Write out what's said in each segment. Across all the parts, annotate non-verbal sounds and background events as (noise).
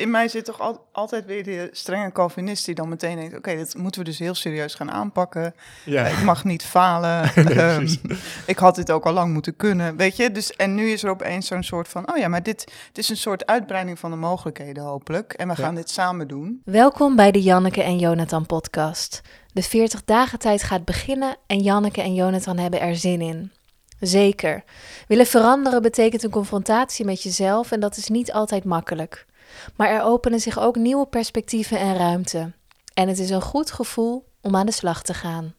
in mij zit toch al, altijd weer die strenge Calvinist die dan meteen denkt... oké, dat moeten we dus heel serieus gaan aanpakken. Ja. Ik mag niet falen. (laughs) (laughs) Nee, Ehm, ik had dit ook al lang moeten kunnen, weet je? Dus, en nu is er opeens zo'n soort van... oh ja, maar dit het is een soort uitbreiding van de mogelijkheden hopelijk. En we Ja. gaan dit samen doen. Welkom bij de Janneke en Jonathan podcast. De 40 dagen tijd gaat beginnen en Janneke en Jonathan hebben er zin in. Zeker. Willen veranderen betekent een confrontatie met jezelf en dat is niet altijd makkelijk. Maar er openen zich ook nieuwe perspectieven en ruimte. En het is een goed gevoel om aan de slag te gaan.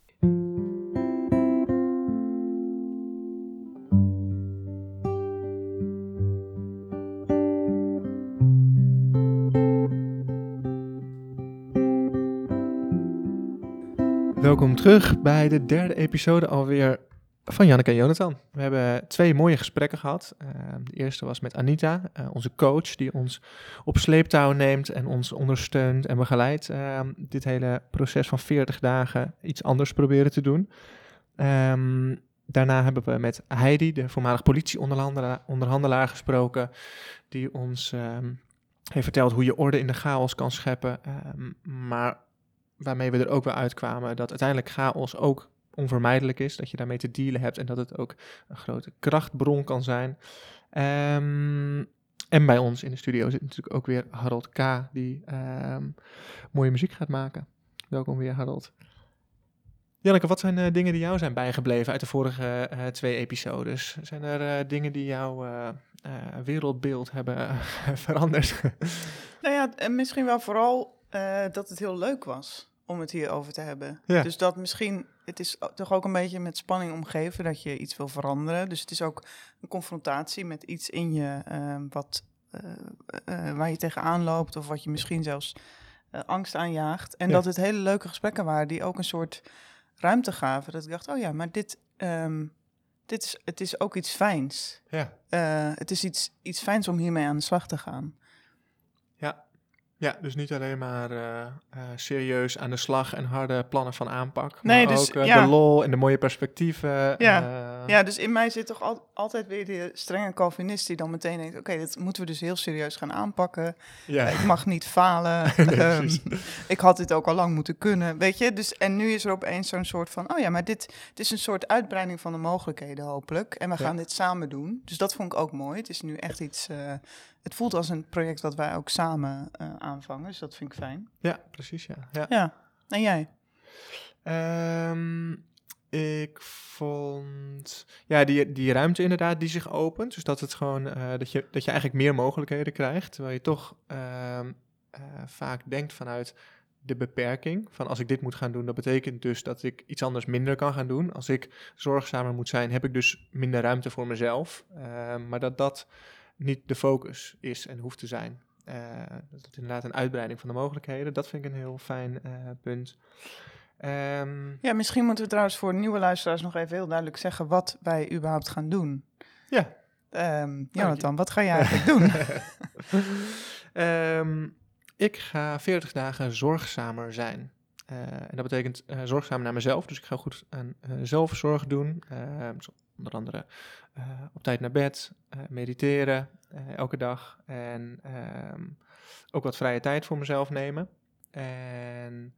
Welkom terug bij de derde episode alweer van Janneke en Jonathan. We hebben twee mooie gesprekken gehad. Uh, de eerste was met Anita, uh, onze coach, die ons op sleeptouw neemt en ons ondersteunt en begeleidt. Uh, dit hele proces van 40 dagen iets anders proberen te doen. Um, daarna hebben we met Heidi, de voormalig politieonderhandelaar, gesproken, die ons um, heeft verteld hoe je orde in de chaos kan scheppen. Maar waarmee we er ook wel uitkwamen dat uiteindelijk chaos ook onvermijdelijk is, dat je daarmee te dealen hebt en dat het ook een grote krachtbron kan zijn. Um, en bij ons in de studio zit natuurlijk ook weer Harold K., die um, mooie muziek gaat maken. Welkom weer, Harold. Janneke, wat zijn uh, dingen die jou zijn bijgebleven uit de vorige uh, twee episodes? Zijn er uh, dingen die jouw wereldbeeld hebben (laughs) veranderd? nou ja, misschien wel vooral dat het heel leuk was om het hierover te hebben. Ja. Dus dat misschien, het is toch ook een beetje met spanning omgeven dat je iets wil veranderen. Dus het is ook een confrontatie met iets in je uh, wat, uh, uh, waar je tegenaan loopt of wat je misschien zelfs eh, angst aanjaagt. En Ja. dat het hele leuke gesprekken waren die ook een soort ruimte gaven. Dat ik dacht, oh ja, maar dit, um, dit is, het is ook iets fijns. Ja. Het is iets, iets fijns om hiermee aan de slag te gaan. Ja. Dus niet alleen maar uh, uh, serieus aan de slag en harde plannen van aanpak. Nee, maar dus, ook uh, ja. de lol en de mooie perspectieven. Ja, eh, ja dus in mij zit toch al, altijd weer die strenge Calvinist die dan meteen denkt... oké, dit moeten we dus heel serieus gaan aanpakken. ja. Ik mag niet falen. (laughs) Nee, Ehm, ik had dit ook al lang moeten kunnen, weet je? Dus, en nu is er opeens zo'n soort van... oh ja, maar dit het is een soort uitbreiding van de mogelijkheden hopelijk. En we Ja. gaan dit samen doen. Dus dat vond ik ook mooi. Het is nu echt iets... het voelt als een project wat wij ook samen eh, aanvangen. Dus dat vind ik fijn. ja, precies, ja. ja. Ja, en jij? Ehm, ik vond ja, die, die ruimte inderdaad die zich opent. Dus dat, het gewoon, eh, dat, je, dat je eigenlijk meer mogelijkheden krijgt. Terwijl je toch ehm, eh, vaak denkt vanuit de beperking. Van als ik dit moet gaan doen, dat betekent dus dat ik iets anders minder kan gaan doen. Als ik zorgzamer moet zijn, heb ik dus minder ruimte voor mezelf. Ehm, maar dat dat niet de focus is en hoeft te zijn. Eh, dat het inderdaad een uitbreiding van de mogelijkheden. Dat vind ik een heel fijn eh, punt. Ehm, Ja, misschien moeten we trouwens voor nieuwe luisteraars nog even heel duidelijk zeggen... wat wij überhaupt gaan doen. ja, Ehm Jonathan, wat ga jij (laughs) eigenlijk doen? Ehm, ik ga 40 dagen zorgzamer zijn. Eh, en dat betekent eh, zorgzamer naar mezelf. Dus ik ga goed aan eh, zelfzorg doen. Zo onder andere op tijd naar bed, mediteren elke dag. En ehm, ook wat vrije tijd voor mezelf nemen. En,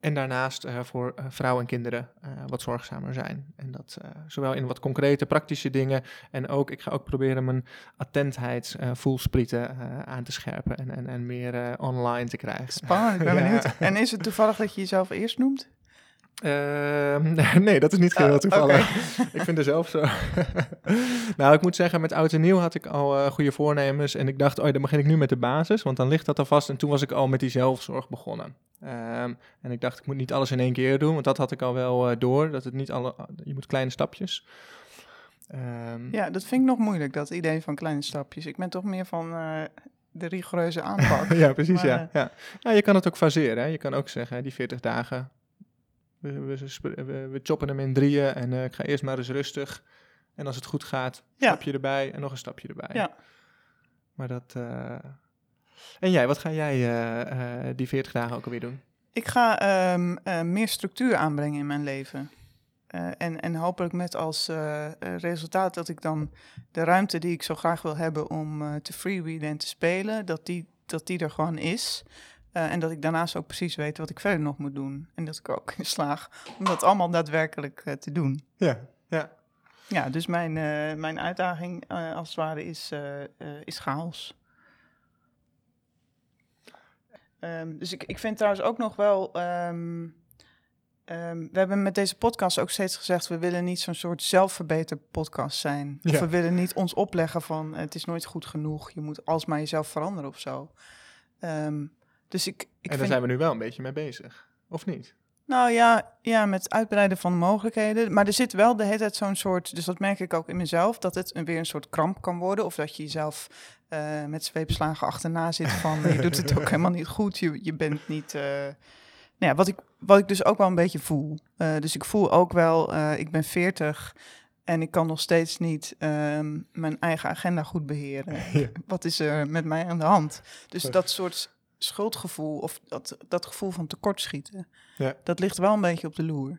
en daarnaast eh, voor eh, vrouwen en kinderen eh, wat zorgzamer zijn. En dat zowel in wat concrete, praktische dingen. En ook, ik ga ook proberen mijn attentheid, voelsprieten eh, aan te scherpen. En, en, en meer online te krijgen. Spannend, ik ben (laughs) Ja. benieuwd. En is het toevallig dat je jezelf eerst noemt? Ehm, (laughs) nee, dat is niet geheel Oh, toevallig. (laughs) ik vind er zelf zo. (laughs) nou, ik moet zeggen, met oud en nieuw had ik al eh, goede voornemens. En ik dacht, oh, dan begin ik nu met de basis, want dan ligt dat al vast. En toen was ik al met die zelfzorg begonnen. Ehm, en ik dacht, ik moet niet alles in één keer doen, want dat had ik al wel eh, door. Dat het niet alle, je moet kleine stapjes. Ehm, Ja, dat vind ik nog moeilijk, dat idee van kleine stapjes. Ik ben toch meer van eh, de rigoureuze aanpak. ja, precies, Maar, ja. ja. Ja, je kan het ook faseren. Hè. Je kan ook zeggen, die 40 dagen, we, we, sp- we, we choppen hem in drieën en eh, ik ga eerst maar eens rustig. En als het goed gaat, Ja. stapje erbij en nog een stapje erbij. Ja. Maar dat... eh, En jij, wat ga jij eh, die 40 dagen ook alweer doen? Ik ga ehm, eh, meer structuur aanbrengen in mijn leven. En, en hopelijk met als resultaat dat ik dan de ruimte die ik zo graag wil hebben om te freewheelen en te spelen, dat die dat die er gewoon is. Eh, en dat ik daarnaast ook precies weet wat ik verder nog moet doen. En dat ik er ook in slaag om dat allemaal daadwerkelijk eh, te doen. Ja, ja. Ja, dus mijn, eh, mijn uitdaging als het ware is, is chaos. Ehm, dus ik, ik vind trouwens ook nog wel. ehm, ehm, we hebben met deze podcast ook steeds gezegd: we willen niet zo'n soort zelfverbeter podcast zijn. Of we willen niet ons opleggen van het is nooit goed genoeg. Je moet alsmaar jezelf veranderen of zo. Dus ik, ik en daar vind zijn we nu wel een beetje mee bezig. Of niet? nou ja, ja, met uitbreiden van de mogelijkheden. Maar er zit wel de hele tijd zo'n soort, dus dat merk ik ook in mezelf, dat het een, weer een soort kramp kan worden. Of dat je jezelf eh, met zweepslagen achterna zit van, je doet het ook (laughs) helemaal niet goed. Je, je bent niet, eh, nou ja, wat ik, wat ik dus ook wel een beetje voel. Eh, dus ik voel ook wel, ik ben 40 en ik kan nog steeds niet ehm, mijn eigen agenda goed beheren. (laughs) Ja. Wat is er met mij aan de hand? Dus dat soort schuldgevoel of dat, dat gevoel van tekortschieten, Ja. dat ligt wel een beetje op de loer.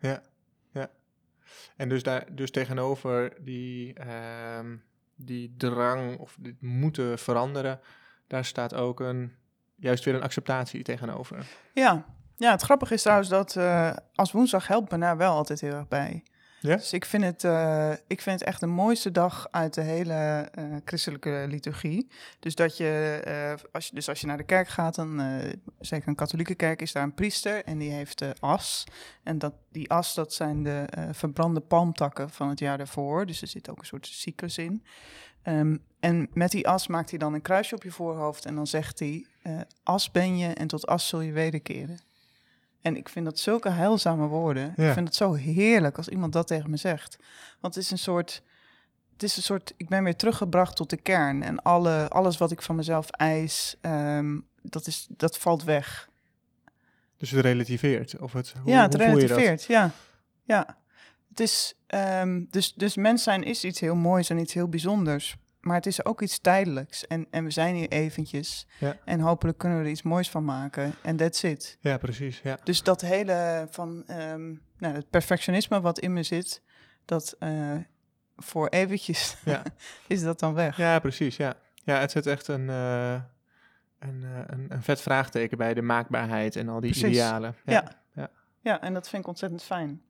En dus, daar, dus tegenover die, ehm, die drang of dit moeten veranderen, daar staat ook een, juist weer een acceptatie tegenover. Ja, ja het grappige is trouwens dat eh, als woensdag helpt me daar wel altijd heel erg bij. Ja? Dus ik vind, het, eh, ik vind het echt de mooiste dag uit de hele eh, christelijke liturgie. Dus, dat je, eh, als je, dus als je naar de kerk gaat, dan zeker een katholieke kerk, is daar een priester en die heeft as. En dat, die as, dat zijn de verbrande palmtakken van het jaar daarvoor. Dus er zit ook een soort cyclus in. Ehm, en met die as maakt hij dan een kruisje op je voorhoofd en dan zegt hij, as ben je en tot as zul je wederkeren. En ik vind dat zulke heilzame woorden. Ja. Ik vind het zo heerlijk als iemand dat tegen me zegt. Want het is een soort, het is een soort, ik ben weer teruggebracht tot de kern. En alle, alles wat ik van mezelf eis, ehm, dat, is, dat valt weg. Dus het relativeert. Of het, hoe, ja, het hoe voel je dat? relativeert. Ja, ja. Het is, ehm, dus, dus mens zijn is iets heel moois en iets heel bijzonders. Maar het is ook iets tijdelijks. En, en we zijn hier eventjes. Ja. En hopelijk kunnen we er iets moois van maken. En that's it. Ja, precies. Ja. Dus dat hele van ehm, nou, het perfectionisme wat in me zit, dat eh, voor eventjes (laughs) Ja. is dat dan weg. ja, precies. Ja. ja, het zet echt een, eh, een, eh, een, een vet vraagteken bij de maakbaarheid en al die Precies. idealen. Ja. ja. Ja, en dat vind ik ontzettend fijn.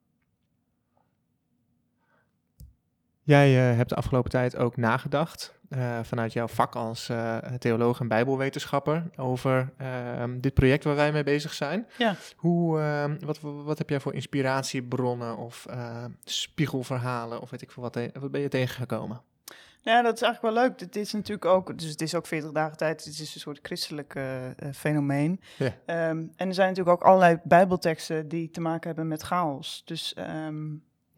Jij eh, hebt de afgelopen tijd ook nagedacht, eh, vanuit jouw vak als eh, theoloog en bijbelwetenschapper, over ehm, dit project waar wij mee bezig zijn. Ja. Hoe, ehm, wat, wat heb jij voor inspiratiebronnen of spiegelverhalen of weet ik veel wat, wat ben je tegengekomen? Ja, dat is eigenlijk wel leuk. Dit is natuurlijk ook, dus het is ook 40 dagen tijd. Het is een soort christelijk fenomeen. Ja. Ehm, en er zijn natuurlijk ook allerlei bijbelteksten die te maken hebben met chaos. Dus ehm,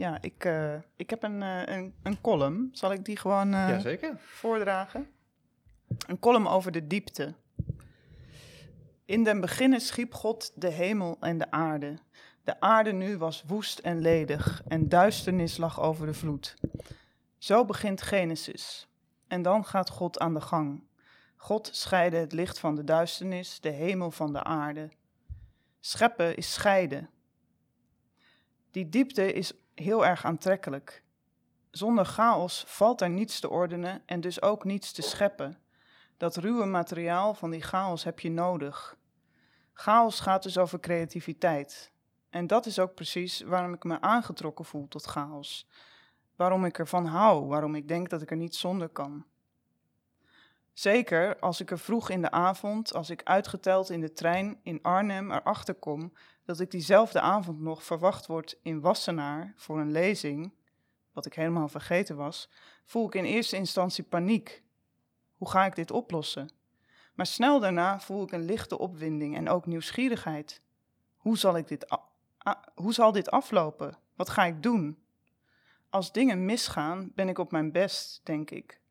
ja, ik, eh, ik heb een, eh, een, een column. Zal ik die gewoon eh, Jazeker. voordragen? Een column over de diepte. In den beginnen schiep God de hemel en de aarde. De aarde nu was woest en ledig en duisternis lag over de vloed. Zo begint Genesis. En dan gaat God aan de gang. God scheidde het licht van de duisternis, de hemel van de aarde. Scheppen is scheiden. Die diepte is heel erg aantrekkelijk. Zonder chaos valt er niets te ordenen en dus ook niets te scheppen. Dat ruwe materiaal van die chaos heb je nodig. Chaos gaat dus over creativiteit. En dat is ook precies waarom ik me aangetrokken voel tot chaos. Waarom ik ervan hou, waarom ik denk dat ik er niet zonder kan. Zeker als ik er vroeg in de avond, als ik uitgeteld in de trein in Arnhem erachter kom dat ik diezelfde avond nog verwacht word in Wassenaar voor een lezing, wat ik helemaal vergeten was, voel ik in eerste instantie paniek. Hoe ga ik dit oplossen? Maar snel daarna voel ik een lichte opwinding en ook nieuwsgierigheid. Hoe zal, ik dit hoe zal dit aflopen? Wat ga ik doen? Als dingen misgaan, ben ik op mijn best, denk ik.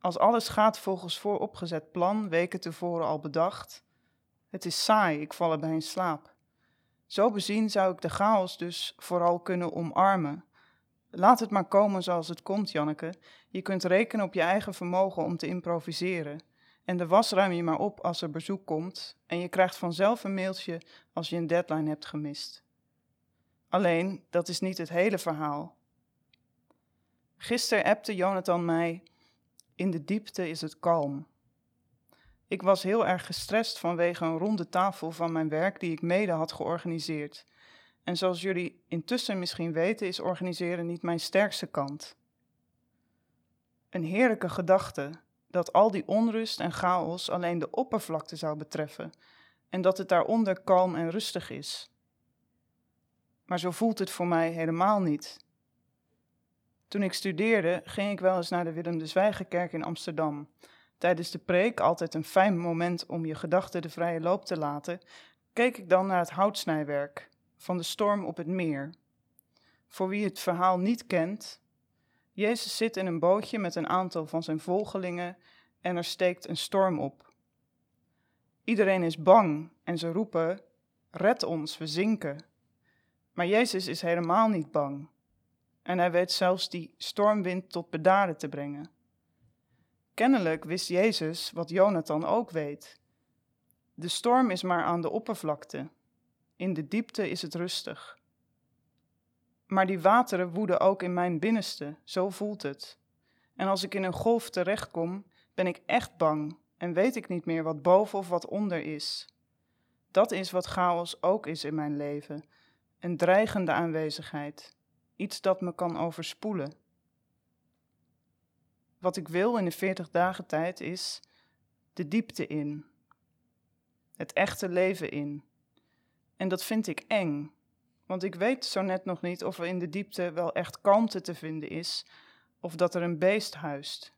Als alles gaat volgens vooropgezet plan, weken tevoren al bedacht. Het is saai, ik val erbij in slaap. Zo bezien zou ik de chaos dus vooral kunnen omarmen. Laat het maar komen zoals het komt, Janneke. Je kunt rekenen op je eigen vermogen om te improviseren. En de was ruim je maar op als er bezoek komt. En je krijgt vanzelf een mailtje als je een deadline hebt gemist. Alleen, dat is niet het hele verhaal. Gisteren appte Jonathan mij: In de diepte is het kalm. Ik was heel erg gestrest vanwege een ronde tafel van mijn werk die ik mede had georganiseerd. En zoals jullie intussen misschien weten, is organiseren niet mijn sterkste kant. Een heerlijke gedachte dat al die onrust en chaos alleen de oppervlakte zou betreffen en dat het daaronder kalm en rustig is. Maar zo voelt het voor mij helemaal niet. Toen ik studeerde, ging ik wel eens naar de Willem de Zwijgerkerk in Amsterdam. Tijdens de preek, altijd een fijn moment om je gedachten de vrije loop te laten, keek ik dan naar het houtsnijwerk van de storm op het meer. Voor wie het verhaal niet kent, Jezus zit in een bootje met een aantal van zijn volgelingen en er steekt een storm op. Iedereen is bang en ze roepen: Red ons, we zinken. Maar Jezus is helemaal niet bang. En hij weet zelfs die stormwind tot bedaren te brengen. Kennelijk wist Jezus wat Jonathan ook weet. De storm is maar aan de oppervlakte. In de diepte is het rustig. Maar die wateren woeden ook in mijn binnenste, zo voelt het. En als ik in een golf terechtkom, ben ik echt bang en weet ik niet meer wat boven of wat onder is. Dat is wat chaos ook is in mijn leven: een dreigende aanwezigheid, iets dat me kan overspoelen. Wat ik wil in de 40 dagen tijd is de diepte in, het echte leven in. En dat vind ik eng, want ik weet zo net nog niet of er in de diepte wel echt kalmte te vinden is, of dat er een beest huist,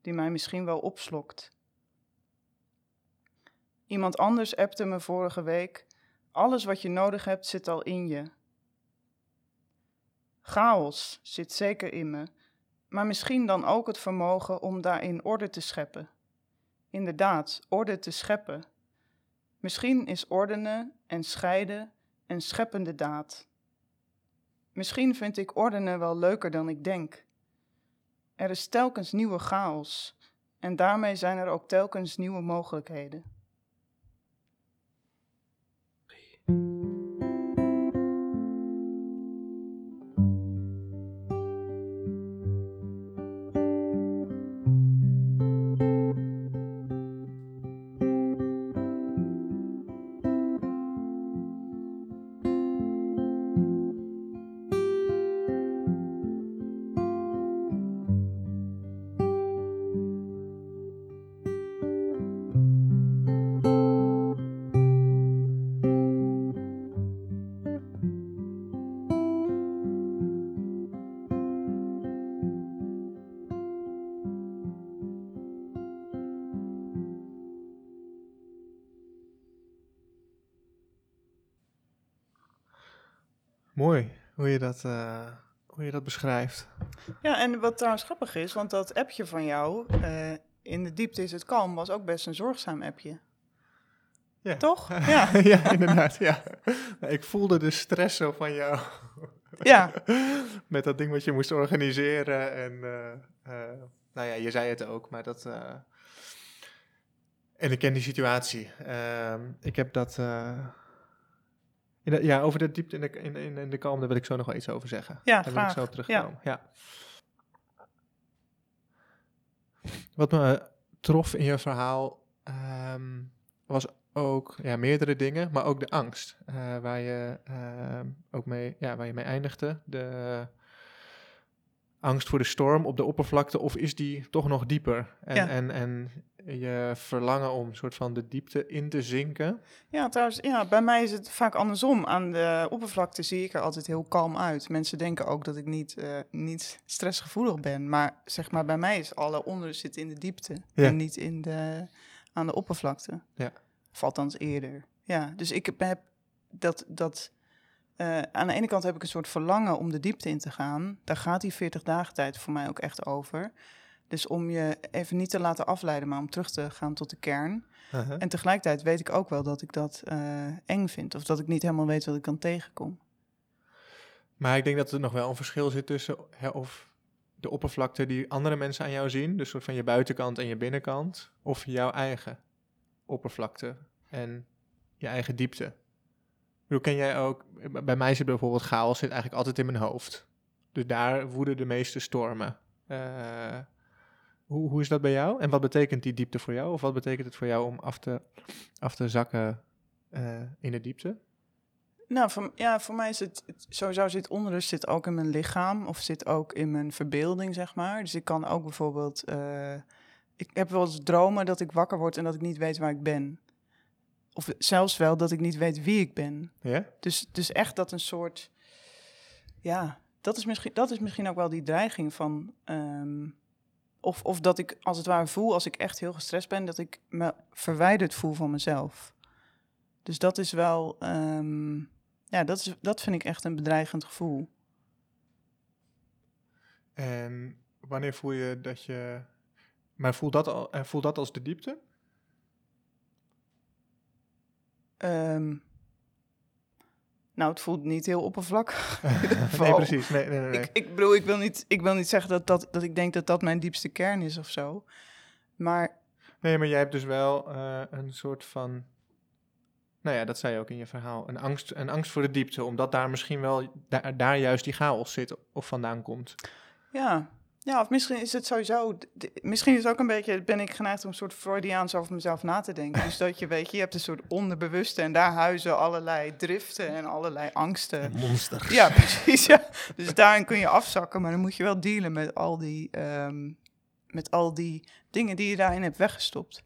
die mij misschien wel opslokt. Iemand anders appte me vorige week: alles wat je nodig hebt zit al in je. Chaos zit zeker in me, maar misschien dan ook het vermogen om daarin orde te scheppen. Inderdaad, orde te scheppen. Misschien is ordenen en scheiden een scheppende daad. Misschien vind ik ordenen wel leuker dan ik denk. Er is telkens nieuwe chaos en daarmee zijn er ook telkens nieuwe mogelijkheden. Mooi hoe je dat, eh, hoe je dat beschrijft. Ja, en wat trouwens grappig is, want dat appje van jou, eh, in de diepte is het kalm, was ook best een zorgzaam appje. Ja. Toch? (laughs) Ja. (laughs) ja, inderdaad. Ja. Ik voelde de stress zo van jou. Ja. (laughs) Met dat ding wat je moest organiseren. En eh, nou ja, je zei het ook, maar dat. en ik ken die situatie. Ehm, ik heb dat. Eh, in de- ja, over de diepte in de, in, in, in de kalm, daar wil ik zo nog wel iets over zeggen. Ja, Daar wil ik graag. zo op terugkomen. Ja. Wat me trof in je verhaal ehm, was ook ja, meerdere dingen, maar ook de angst eh, waar, je, ehm, ook mee, ja, waar je mee eindigde. De angst voor de storm op de oppervlakte, of is die toch nog dieper? En, Ja. en, en je verlangen om soort van de diepte in te zinken. Ja, trouwens, ja, bij mij is het vaak andersom. Aan de oppervlakte zie ik er altijd heel kalm uit. Mensen denken ook dat ik niet, eh, niet stressgevoelig ben. Maar zeg maar, bij mij is alle onrust zit in de diepte. Ja. En niet in de, aan de oppervlakte. Ja. Of althans eerder. Ja, dus ik heb- heb dat... dat eh, aan de ene kant heb ik een soort verlangen om de diepte in te gaan. Daar gaat die 40 dagen tijd voor mij ook echt over. Dus om je even niet te laten afleiden, maar om terug te gaan tot de kern. Uh-huh. En tegelijkertijd weet ik ook wel dat ik dat eh, eng vind. Of dat ik niet helemaal weet wat ik dan tegenkom. Maar ik denk dat er nog wel een verschil zit tussen hè, of de oppervlakte die andere mensen aan jou zien, dus soort van je buitenkant en je binnenkant, of jouw eigen oppervlakte en je eigen diepte. Ik bedoel, ken jij ook, bij mij zit bijvoorbeeld chaos zit eigenlijk altijd in mijn hoofd. Dus daar woeden de meeste stormen. Eh, Hoe, hoe is dat bij jou? En wat betekent die diepte voor jou? Of wat betekent het voor jou om af te, af te zakken eh, in de diepte? Nou, voor, ja, voor mij is het, het sowieso zit onrust zit ook in mijn lichaam of zit ook in mijn verbeelding, zeg maar. Dus ik kan ook bijvoorbeeld, eh, ik heb wel eens dromen dat ik wakker word en dat ik niet weet waar ik ben. Of zelfs wel dat ik niet weet wie ik ben. Ja? Dus, dus echt dat een soort, ja, dat is misschien, dat is misschien ook wel die dreiging van, ehm, of, of dat ik als het ware voel, als ik echt heel gestrest ben, dat ik me verwijderd voel van mezelf. Dus dat is wel, ehm, ja, dat, is, dat vind ik echt een bedreigend gevoel. En wanneer voel je dat je... Maar voelt dat, al, voelt dat als de diepte? Ehm, nou, het voelt niet heel oppervlakkig. (laughs) nee, precies. Nee, nee, nee. nee. Ik, ik bedoel, ik wil, niet, ik wil niet zeggen dat, dat, dat ik denk dat dat mijn diepste kern is of zo. Maar Nee, maar jij hebt dus wel eh, een soort van... Nou ja, dat zei je ook in je verhaal. Een angst, een angst voor de diepte, omdat daar misschien wel... Daar, daar juist die chaos zit of vandaan komt. ja, ja of misschien is het sowieso... Misschien is het ook een beetje... Ben ik geneigd om een soort Freudiaans over mezelf na te denken. Dus dat je (laughs) weet, je hebt een soort onderbewuste... en daar huizen allerlei driften en allerlei angsten. monster. Ja, (laughs) precies. Ja. Dus daarin kun je afzakken, maar dan moet je wel dealen met al die, ehm, met al die dingen die je daarin hebt weggestopt.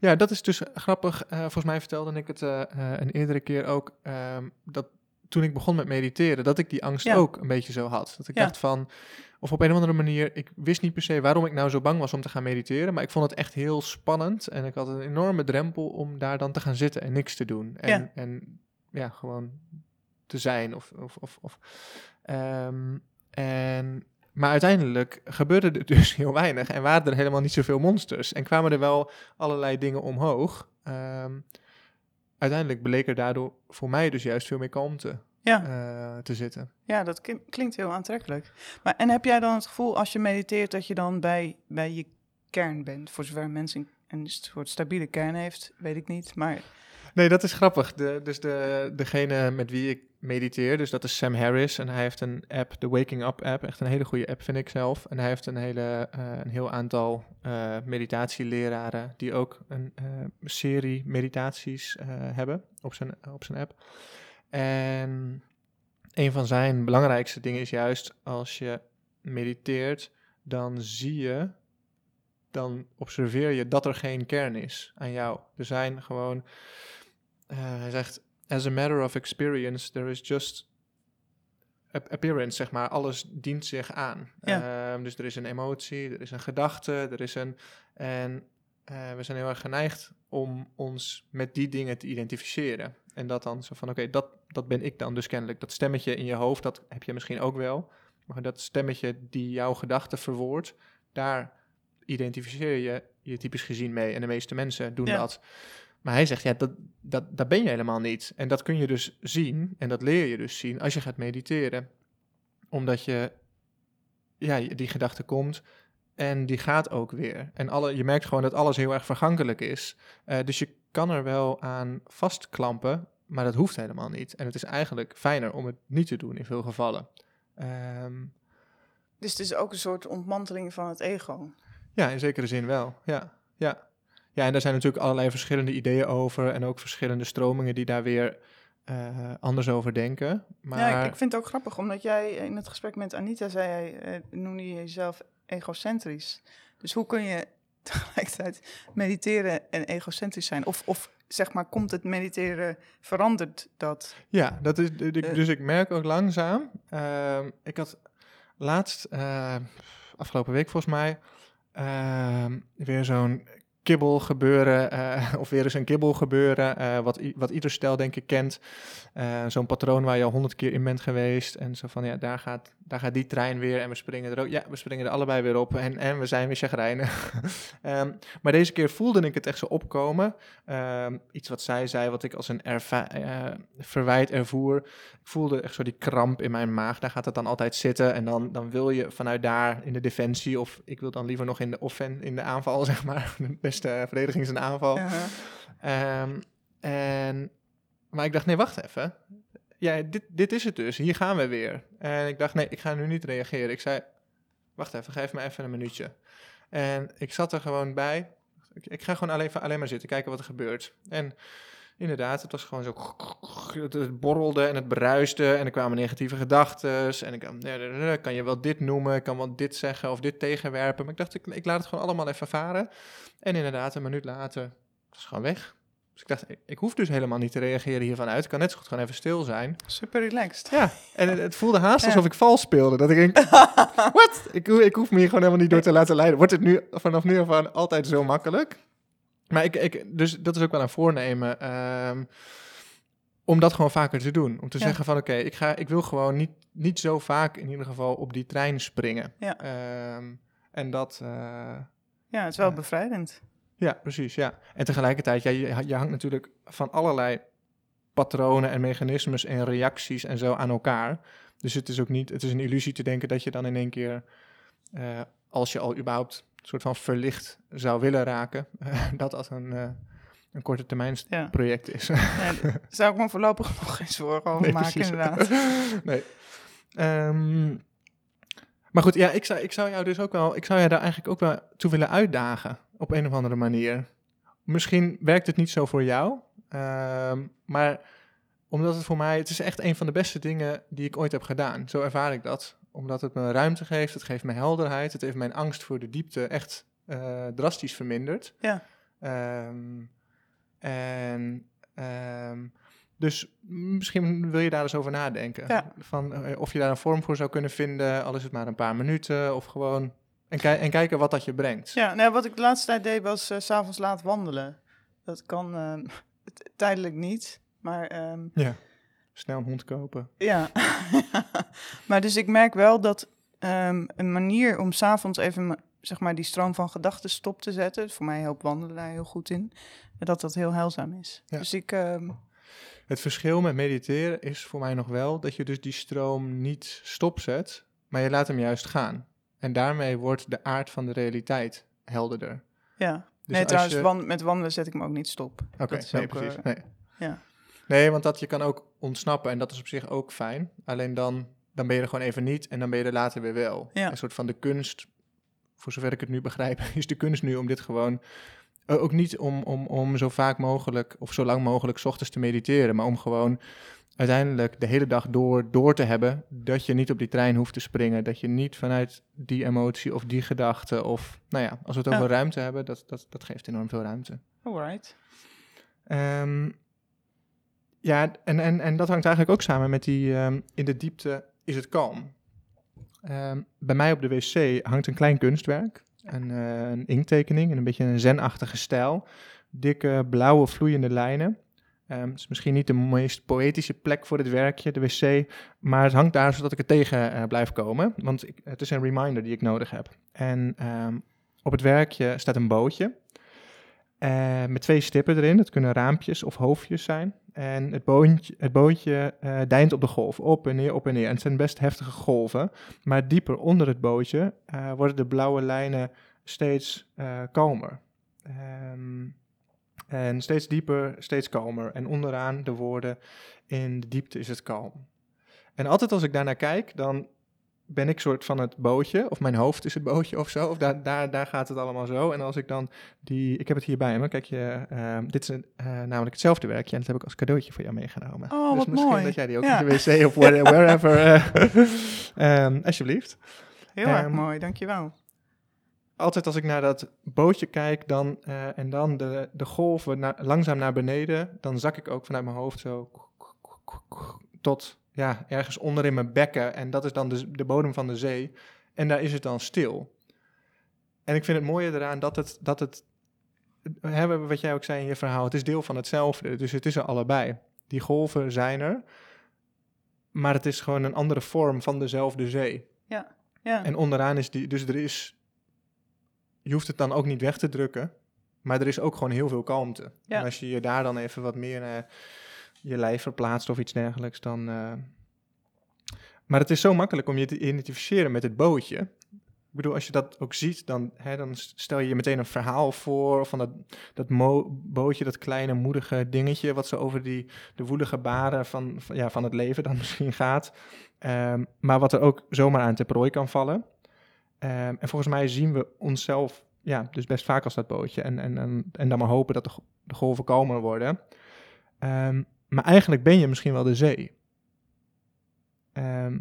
Ja, dat is dus grappig. Eh, volgens mij vertelde ik het eh, eh, een eerdere keer ook. ehm, dat toen ik begon met mediteren, dat ik die angst Ja. ook een beetje zo had. Dat ik Ja. dacht van, of op een of andere manier, ik wist niet per se waarom ik nou zo bang was om te gaan mediteren. Maar ik vond het echt heel spannend. En ik had een enorme drempel om daar dan te gaan zitten en niks te doen. En Ja. en, ja gewoon te zijn. Of, of, of, of, ehm, en, maar uiteindelijk gebeurde er dus (laughs) heel weinig en waren er helemaal niet zoveel monsters. En kwamen er wel allerlei dingen omhoog. Ehm, uiteindelijk bleek er daardoor voor mij dus juist veel meer kalmte Ja, eh, te zitten. ja dat klinkt heel aantrekkelijk. Maar, en heb jij dan het gevoel als je mediteert dat je dan bij, bij je kern bent? Voor zover mensen een soort stabiele kern heeft, weet ik niet. Maar Nee, dat is grappig. De, dus de, degene met wie ik mediteer, dus dat is Sam Harris. En hij heeft een app, de Waking Up app. Echt een hele goede app, vind ik zelf. En hij heeft een, hele, eh, een heel aantal eh, meditatieleraren die ook een eh, serie meditaties hebben op zijn, op zijn app. En een van zijn belangrijkste dingen is juist als je mediteert, dan zie je, dan observeer je dat er geen kern is aan jou. Er zijn gewoon, eh, hij zegt, as a matter of experience, there is just ap- appearance, zeg maar. Alles dient zich aan. Ehm, dus er is een emotie, er is een gedachte, er is een... En eh, we zijn heel erg geneigd om ons met die dingen te identificeren. En dat dan zo van, oké, dat, dat ben ik dan dus kennelijk. Dat stemmetje in je hoofd, dat heb je misschien ook wel. Maar dat stemmetje die jouw gedachten verwoordt, daar identificeer je je typisch gezien mee. En de meeste mensen doen Ja. dat. Maar hij zegt, ja, dat, dat, dat ben je helemaal niet. En dat kun je dus zien, en dat leer je dus zien als je gaat mediteren. Omdat je, ja, die gedachte komt en die gaat ook weer. En alle, je merkt gewoon dat alles heel erg vergankelijk is. Eh, dus je kan er wel aan vastklampen, maar dat hoeft helemaal niet. En het is eigenlijk fijner om het niet te doen in veel gevallen. Ehm, dus het is ook een soort ontmanteling van het ego. Ja, in zekere zin wel. Ja, ja. Ja, en daar zijn natuurlijk allerlei verschillende ideeën over en ook verschillende stromingen die daar weer eh, anders over denken. Maar Ja, ik, ik vind het ook grappig, omdat jij in het gesprek met Anita zei, eh, noemde je jezelf egocentrisch. Dus hoe kun je (laughs) tegelijkertijd mediteren en egocentrisch zijn? Of, of zeg maar, komt het mediteren, verandert dat? ja, dat is, Eh. dus ik merk ook langzaam. ehm, ik had laatst, afgelopen week volgens mij, ehm, weer zo'n kibbel gebeuren, eh, (laughs) of weer eens een kibbel gebeuren, eh, wat, wat ieder stel denk ik kent. Eh, zo'n patroon waar je al honderd keer in bent geweest. En zo van, ja, daar gaat, daar gaat die trein weer en we springen er ook. Ja, we springen er allebei weer op en, en we zijn weer chagrijnig. (laughs) Ehm, maar deze keer voelde ik het echt zo opkomen. Ehm, iets wat zij zei, wat ik als een verwijt ervoer. Ik voelde echt zo die kramp in mijn maag. Daar gaat het dan altijd zitten. En dan, dan wil je vanuit daar in de defensie, of ik wil dan liever nog in de offen, in de aanval, (laughs) zeg maar. Verdediging is een aanval. Ja. Ehm, en, maar ik dacht, nee, wacht even. Ja, dit, dit is het dus. Hier gaan we weer. En ik dacht, nee, ik ga nu niet reageren. Ik zei, wacht even, geef me even een minuutje. En ik zat er gewoon bij. Ik, ik ga gewoon alleen, alleen maar zitten, kijken wat er gebeurt. En inderdaad, het was gewoon zo... (laughs) Het borrelde en het bruiste en er kwamen negatieve gedachten. En ik ja, kan je wel dit noemen, ik kan wel dit zeggen of dit tegenwerpen. Maar ik dacht, ik, ik laat het gewoon allemaal even varen. En inderdaad, een minuut later, was het gewoon weg. Dus ik dacht, ik, ik, hoef dus helemaal niet te reageren hiervan uit. Ik kan net zo goed gewoon even stil zijn. Super relaxed. Ja, en het, het voelde haast alsof ik vals speelde. Dat ik denk, (laughs) wat? Ik, ik hoef me hier gewoon helemaal niet door te laten leiden. Wordt het nu vanaf nu af aan altijd zo makkelijk? Maar ik, ik, dus dat is ook wel een voornemen. Um, om dat gewoon vaker te doen. Om te zeggen van oké, ik ik, ik wil gewoon niet, niet zo vaak in ieder geval op die trein springen. Ja. Um, en dat... Uh, ja, het is wel bevrijdend. Ja, precies. Ja. En tegelijkertijd, ja, je, je hangt natuurlijk van allerlei patronen en mechanismes en reacties en zo aan elkaar. Dus het is ook niet, het is een illusie te denken dat je dan in één keer, uh, als je al überhaupt soort van verlicht zou willen raken, (laughs) dat dat een, uh, een korte termijn ja. project is. Ja, zou ik me voorlopig nog geen zorgen over nee, maken, precies. inderdaad. (laughs) nee. Um, maar goed, ja, ik zou, ik zou jou dus ook wel, ik zou jou daar eigenlijk ook wel toe willen uitdagen op een of andere manier. Misschien werkt het niet zo voor jou, um, maar omdat het voor mij, het is echt een van de beste dingen die ik ooit heb gedaan. Zo ervaar ik dat. Omdat het me ruimte geeft, het geeft me helderheid, het heeft mijn angst voor de diepte echt uh, drastisch verminderd. Ja. Um, en um, dus misschien wil je daar eens over nadenken. Ja. Van, uh, of je daar een vorm voor zou kunnen vinden, al is het maar een paar minuten, of gewoon en, ki en, kijken wat dat je brengt. Ja, nou, wat ik de laatste tijd deed was uh, s'avonds laat wandelen. Dat kan uh, (laughs) tijdelijk niet, maar... Um, ja, snel een hond kopen. Ja, (laughs) maar dus ik merk wel dat um, een manier om s'avonds even zeg maar die stroom van gedachten stop te zetten... voor mij helpt wandelen daar heel goed in, dat dat heel heilzaam is. Ja. Dus ik... Um, het verschil met mediteren is voor mij nog wel dat je dus die stroom niet stopzet, maar je laat hem juist gaan. En daarmee wordt de aard van de realiteit helderder. Ja, dus nee, trouwens, je... met wandelen zet ik hem ook niet stop. Oké, okay, nee, precies. Uh, nee. Ja. Nee, want dat je kan ook ontsnappen en dat is op zich ook fijn. Alleen dan, dan ben je er gewoon even niet en dan ben je er later weer wel. Ja. Een soort van de kunst, voor zover ik het nu begrijp, (laughs) is de kunst nu om dit gewoon... Uh, ook niet om, om, om zo vaak mogelijk of zo lang mogelijk 's ochtends te mediteren, maar om gewoon uiteindelijk de hele dag door, door te hebben, dat je niet op die trein hoeft te springen, dat je niet vanuit die emotie of die gedachte of, nou ja, als we het Ja. over ruimte hebben, dat, dat, dat geeft enorm veel ruimte. Alright. Ehm, ja, en, en, en dat hangt eigenlijk ook samen met die, ehm, in de diepte is het kalm. Ehm, bij mij op de wc hangt een klein kunstwerk, een, eh, een inkttekening in een beetje een zenachtige stijl. Dikke blauwe vloeiende lijnen. Um, het is misschien niet de meest poëtische plek voor dit werkje, de wc, maar het hangt daar zodat ik er tegen uh, blijf komen, want ik, het is een reminder die ik nodig heb. En op het werkje staat een bootje uh, met twee stippen erin, dat kunnen raampjes of hoofdjes zijn. En het bootje, het uh, deint op de golf, op en neer, op en neer. En het zijn best heftige golven, maar dieper onder het bootje uh, worden de blauwe lijnen steeds kalmer. Um, en steeds dieper, steeds kalmer. En onderaan de woorden, in de diepte is het kalm. En altijd als ik daarnaar kijk, dan ben ik soort van het bootje, of mijn hoofd is het bootje of zo, of daar, daar, daar gaat het allemaal zo. En als ik dan die, ik heb het hier bij me, kijk je, uh, dit is een, uh, namelijk hetzelfde werkje en dat heb ik als cadeautje voor jou meegenomen. Oh, dus wat misschien mooi. dat jij die ook Ja. in de wc of (laughs) where- wherever, uh, um, (laughs) alsjeblieft. Heel erg Ehm, mooi, dankjewel. altijd als ik naar dat bootje kijk dan, uh, en dan de, de golven na, langzaam naar beneden, dan zak ik ook vanuit mijn hoofd zo tot ja, ergens onder in mijn bekken. En dat is dan de, de bodem van de zee. En daar is het dan stil. En ik vind het mooie eraan dat het, dat het wat jij ook zei in je verhaal, het is deel van hetzelfde. Dus het is er allebei. Die golven zijn er, maar het is gewoon een andere vorm van dezelfde zee. Ja, En onderaan is die, dus er is, je hoeft het dan ook niet weg te drukken, maar er is ook gewoon heel veel kalmte. Ja. En als je je daar dan even wat meer uh, je lijf verplaatst of iets dergelijks, dan. Uh... Maar het is zo makkelijk om je te identificeren met het bootje. Ik bedoel, als je dat ook ziet, dan, hè, dan stel je je meteen een verhaal voor van dat, dat bootje, dat kleine moedige dingetje, wat zo over die, de woelige baren van, van, ja, van het leven dan (laughs) misschien gaat. Um, maar wat er ook zomaar aan te prooi kan vallen. Ehm, en volgens mij zien we onszelf ja, dus best vaak als dat bootje. En, en, en, en dan maar hopen dat de golven kalmer worden. Ehm, maar eigenlijk ben je misschien wel de zee. Ehm,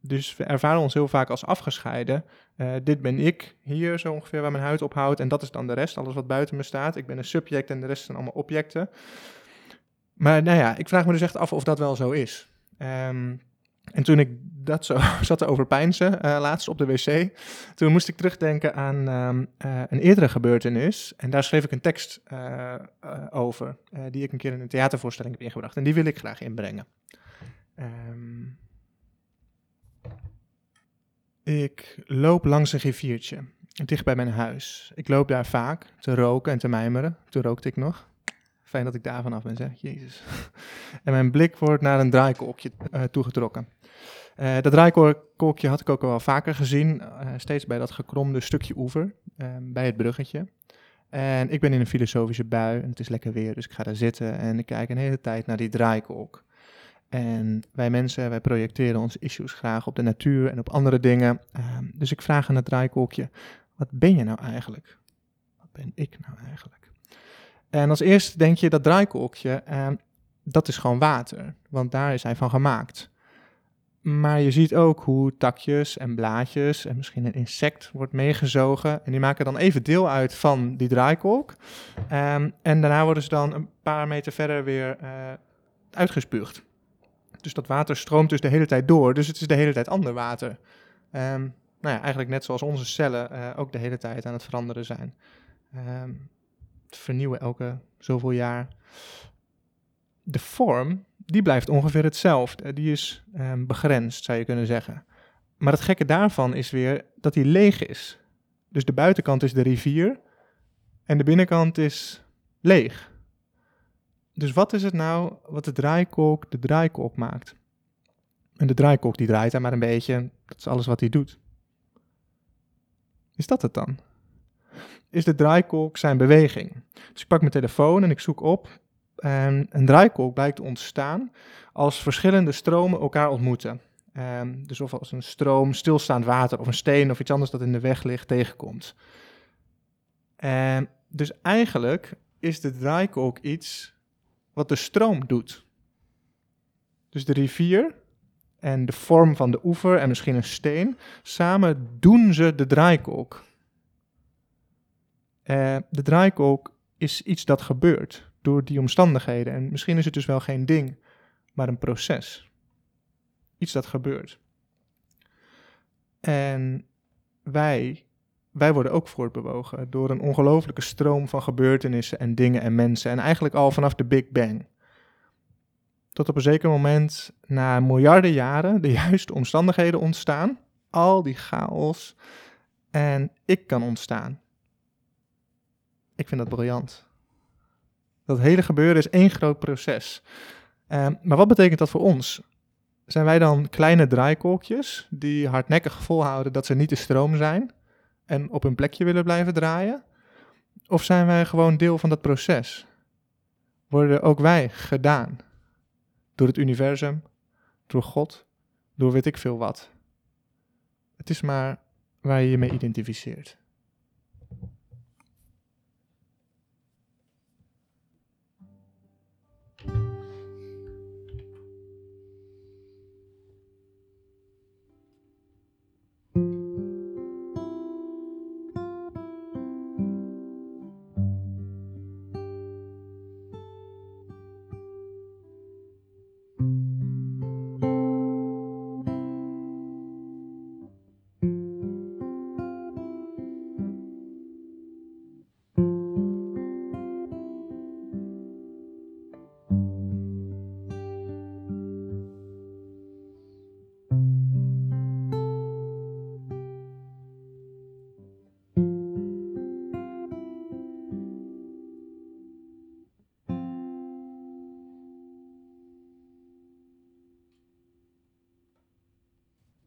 dus we ervaren ons heel vaak als afgescheiden. Eh, dit ben ik, hier zo ongeveer waar mijn huid ophoudt. En dat is dan de rest, alles wat buiten me staat. Ik ben een subject en de rest zijn allemaal objecten. Maar nou ja, ik vraag me dus echt af of dat wel zo is. Ehm, en toen ik dat zo (laughs) zat te overpeinzen, eh, laatst op de wc, toen moest ik terugdenken aan ehm, eh, een eerdere gebeurtenis. En daar schreef ik een tekst eh, over, die ik een keer in een theatervoorstelling heb ingebracht. En die wil ik graag inbrengen. Ehm, ik loop langs een riviertje, dicht bij mijn huis. Ik loop daar vaak te roken en te mijmeren. Toen rookte ik nog. Fijn dat ik daar vanaf ben, zeg. Jezus. (laughs) En mijn blik wordt naar een draaikolkje eh, toegetrokken. Eh, dat draaikolkje had ik ook al wel vaker gezien. eh, steeds bij dat gekromde stukje oever, eh, bij het bruggetje. En ik ben in een filosofische bui en het is lekker weer, dus ik ga daar zitten en ik kijk een hele tijd naar die draaikolk. En wij mensen, wij projecteren onze issues graag op de natuur en op andere dingen. Ehm, dus ik vraag aan het draaikolkje, wat ben je nou eigenlijk? Wat ben ik nou eigenlijk? En als eerste denk je dat draaikolkje, ehm, dat is gewoon water, want daar is hij van gemaakt. Maar je ziet ook hoe takjes en blaadjes en misschien een insect wordt meegezogen. En die maken dan even deel uit van die draaikolk. Ehm, en daarna worden ze dan een paar meter verder weer eh, uitgespuugd. Dus dat water stroomt dus de hele tijd door. Dus het is de hele tijd ander water. Ehm, nou ja, eigenlijk net zoals onze cellen eh, ook de hele tijd aan het veranderen zijn. Het vernieuwen elke zoveel jaar. De vorm, die blijft ongeveer hetzelfde. Die is ehm, begrensd, zou je kunnen zeggen. Maar het gekke daarvan is weer dat die leeg is. Dus de buitenkant is de rivier en de binnenkant is leeg. Dus wat is het nou wat de draaikolk de draaikolk maakt? En de draaikolk die draait daar maar een beetje, dat is alles wat hij doet. Is dat het dan? Is de draaikolk zijn beweging? Dus ik pak mijn telefoon en ik zoek op. En een draaikolk blijkt te ontstaan als verschillende stromen elkaar ontmoeten. Ehm, dus of als een stroom stilstaand water of een steen of iets anders dat in de weg ligt tegenkomt. En dus eigenlijk is de draaikolk iets wat de stroom doet. Dus de rivier en de vorm van de oever en misschien een steen, samen doen ze de draaikolk. Eh, de draaikolk is iets dat gebeurt door die omstandigheden. En misschien is het dus wel geen ding, maar een proces. Iets dat gebeurt. En wij, wij worden ook voortbewogen door een ongelofelijke stroom van gebeurtenissen en dingen en mensen. En eigenlijk al vanaf de Big Bang. Tot op een zeker moment, na miljarden jaren, de juiste omstandigheden ontstaan. Al die chaos. En ik kan ontstaan. Ik vind dat briljant. Dat hele gebeuren is één groot proces. Ehm, maar wat betekent dat voor ons? Zijn wij dan kleine draaikolkjes die hardnekkig volhouden dat ze niet de stroom zijn en op hun plekje willen blijven draaien? Of zijn wij gewoon deel van dat proces? Worden ook wij gedaan door het universum, door God, door weet ik veel wat? Het is maar waar je je mee identificeert.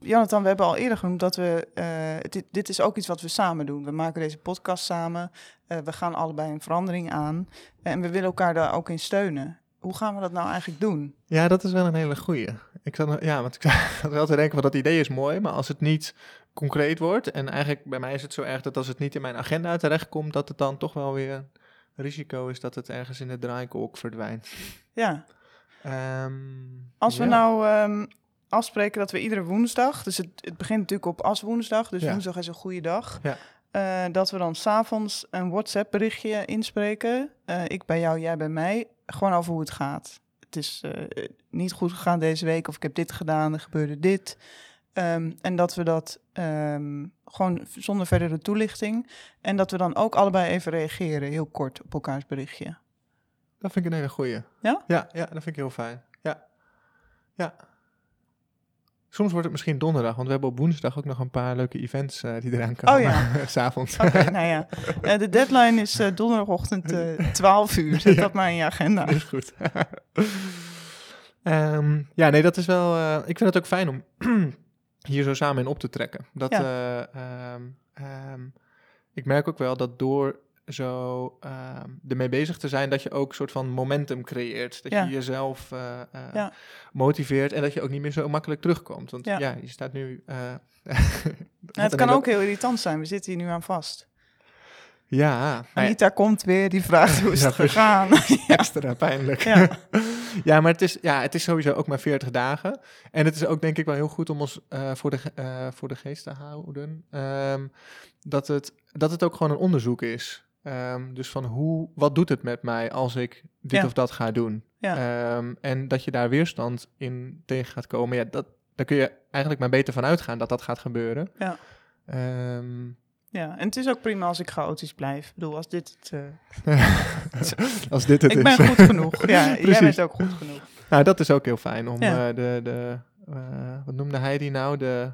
Jonathan, we hebben al eerder genoemd dat we. eh, dit, dit is ook iets wat we samen doen. We maken deze podcast samen. Eh, we gaan allebei een verandering aan. En we willen elkaar daar ook in steunen. Hoe gaan we dat nou eigenlijk doen? Ja, dat is wel een hele goeie. Ik zat, ja, want ik (laughs) zat wel te denken van dat idee is mooi, maar als het niet concreet wordt. En eigenlijk bij mij is het zo erg dat als het niet in mijn agenda terechtkomt, dat het dan toch wel weer een risico is dat het ergens in de draaikolk verdwijnt. Ja. Ehm, Als we ja. nou ehm, afspreken dat we iedere woensdag, dus het, het begint natuurlijk op as woensdag, dus Ja. woensdag is een goede dag, Ja. eh, dat we dan s'avonds een WhatsApp berichtje inspreken. Eh, ik bij jou, jij bij mij, gewoon over hoe het gaat. Het is eh, niet goed gegaan deze week of ik heb dit gedaan, er gebeurde dit. Ehm, en dat we dat ehm, gewoon zonder verdere toelichting. En dat we dan ook allebei even reageren, heel kort op elkaars berichtje. Dat vind ik een hele goeie. Ja? Ja, ja dat vind ik heel fijn. Ja. Ja. Soms wordt het misschien donderdag, want we hebben op woensdag ook nog een paar leuke events eh, die eraan komen. Oh ja. (laughs) S'avonds. Oké, nou ja. Eh, de deadline is eh, donderdagochtend eh 12 uur. Zet (laughs) dat maar in je agenda. Dat is goed. (laughs) Ehm, ja, nee, dat is wel... ik vind het ook fijn om (clears throat) hier zo samen in op te trekken. Dat, Ja. eh, ehm, ehm, ik merk ook wel dat door zo ehm, ermee bezig te zijn, dat je ook een soort van momentum creëert. Dat Ja. je jezelf eh, eh, Ja. motiveert en dat je ook niet meer zo makkelijk terugkomt. Want ja, Ja. je staat nu... eh, (laughs) het kan ook heel irritant zijn. We zitten hier nu aan vast. Ja, Anita komt weer, die vraagt hoe is het gegaan. (laughs) extra pijnlijk. Ja. (laughs) Ja, maar het is, ja, het is sowieso ook maar 40 dagen. En het is ook denk ik wel heel goed om ons voor, de, voor de geest te houden. ehm, dat, het, dat het ook gewoon een onderzoek is. Ehm, dus van hoe, wat doet het met mij als ik dit Ja. of dat ga doen? Ja. Ehm, en dat je daar weerstand in tegen gaat komen. Ja, dat, daar kun je eigenlijk maar beter van uitgaan dat dat gaat gebeuren. Ja. Ehm, ja, en het is ook prima als ik chaotisch blijf. Ik bedoel, als dit het... eh, (laughs) als dit het ik is. ben goed genoeg. Ja, (laughs) jij bent ook goed genoeg. Nou, dat is ook heel fijn om Ja. eh, de, de eh, wat noemde hij die nou? De,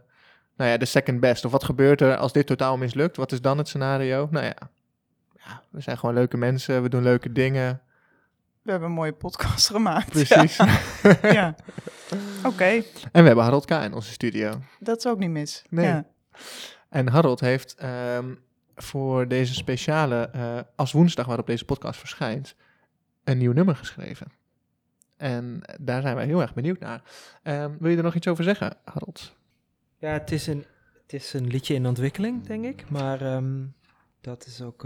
nou ja, de second best. Of wat gebeurt er als dit totaal mislukt? Wat is dan het scenario? Nou ja, ja we zijn gewoon leuke mensen, we doen leuke dingen. We hebben een mooie podcast (laughs) gemaakt. Precies. Ja, ja. (laughs) Oké, En we hebben Harold K. in onze studio. dat is ook niet mis. Nee. Ja. En Harold heeft ehm, voor deze speciale, eh, als woensdag waarop deze podcast verschijnt, een nieuw nummer geschreven. En daar zijn wij heel erg benieuwd naar. Ehm, wil je er nog iets over zeggen, Harold? Ja, het is een, het is een liedje in ontwikkeling, denk ik. Maar ehm, dat is ook,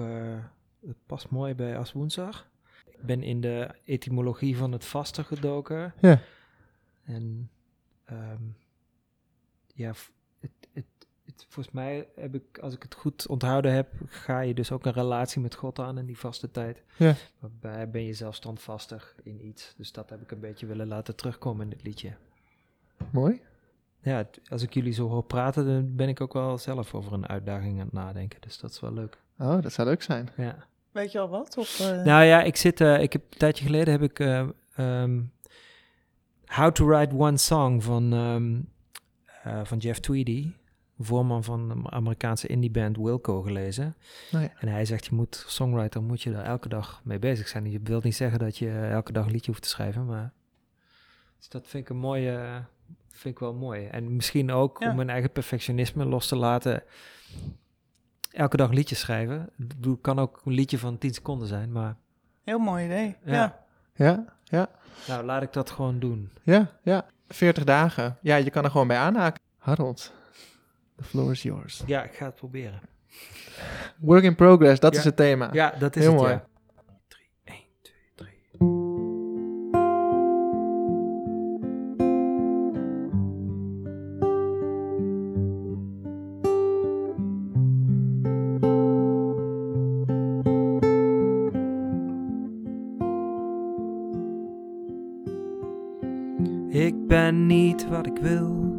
het past mooi bij As Woensdag. Ik ben in de etymologie van het vasten gedoken. Ja. En ehm, ja, het, het, het, volgens mij heb ik, als ik het goed onthouden heb, ga je dus ook een relatie met God aan in die vaste tijd. Ja. Waarbij ben je zelf standvastig in iets. Dus dat heb ik een beetje willen laten terugkomen in dit liedje. Mooi. Ja, als ik jullie zo hoor praten, dan ben ik ook wel zelf over een uitdaging aan het nadenken. Dus dat is wel leuk. Oh, dat zou leuk zijn. Ja. Weet je al wat? Of, eh, Nou ja, ik zit, eh, ik heb een tijdje geleden heb ik eh, ehm, How to Write One Song van, ehm, eh, van Jeff Tweedy, voorman van de Amerikaanse indieband Wilco, gelezen. Nou ja. En hij zegt, je moet, songwriter moet je daar elke dag mee bezig zijn. Je wilt niet zeggen dat je elke dag een liedje hoeft te schrijven, maar dus dat vind ik een mooie, vind ik wel mooi. En misschien ook Ja. om mijn eigen perfectionisme los te laten. Elke dag liedjes schrijven. Bedoel, kan ook een liedje van 10 seconden zijn, maar Heel mooi idee. Ja. Ja. Ja, ja, nou, laat ik dat gewoon doen. ja, ja. 40 dagen. Ja, je kan er gewoon bij aanhaken. Harold, the floor is yours. Ja, ik ga het proberen. Work in progress, dat Ja. is het thema. Ja, dat is Heel het, mooi. Ben niet wat ik wil.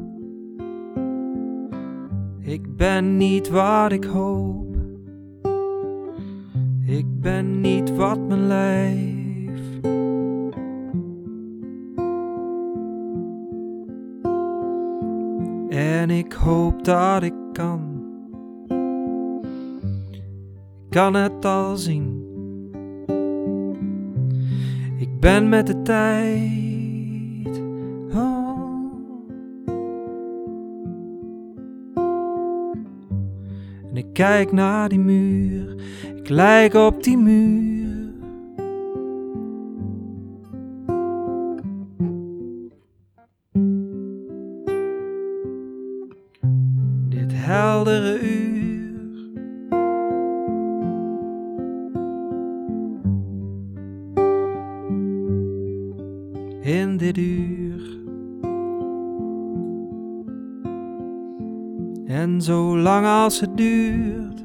Ik ben niet wat ik hoop. Ik ben niet wat mijn lijf. En ik hoop dat ik kan. Kan het al zien. Ik ben met de tijd. Kijk naar die muur. Ik lijk op die muur. En zolang als het duurt,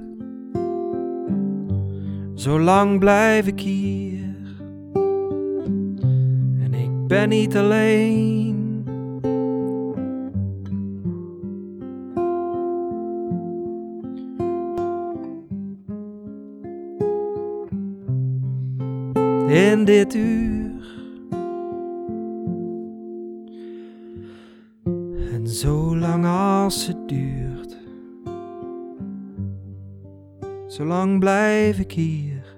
zolang blijf ik hier. En ik ben niet alleen. In dit uur. Zolang blijf ik hier.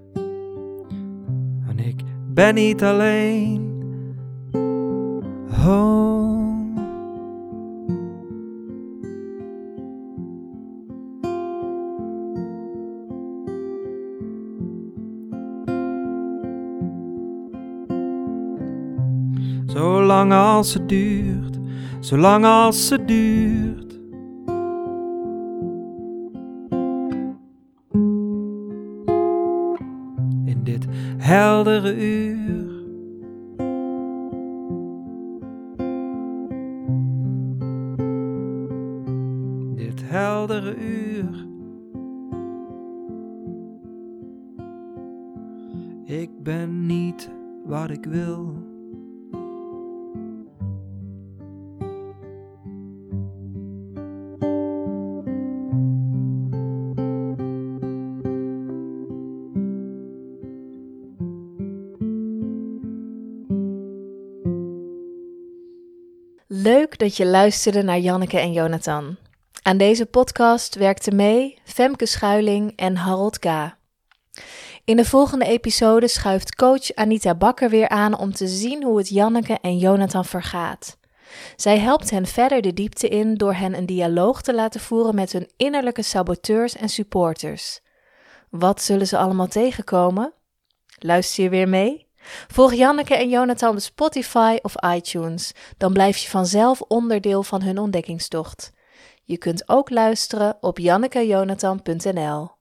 En ik ben niet alleen. Oh. Zolang als het duurt, zolang als het duurt. Heldere uur. Dit heldere uur. Ik ben niet wat ik wil. Dat je luisterde naar Janneke en Jonathan. Aan deze podcast werkten mee Femke Schuiling en Harold K. In de volgende episode schuift coach Anita Bakker weer aan om te zien hoe het Janneke en Jonathan vergaat. Zij helpt hen verder de diepte in door hen een dialoog te laten voeren met hun innerlijke saboteurs en supporters. Wat zullen ze allemaal tegenkomen? Luister je weer mee? Volg Janneke en Jonathan op Spotify of iTunes, dan blijf je vanzelf onderdeel van hun ontdekkingstocht. Je kunt ook luisteren op jannekejonathan.nl.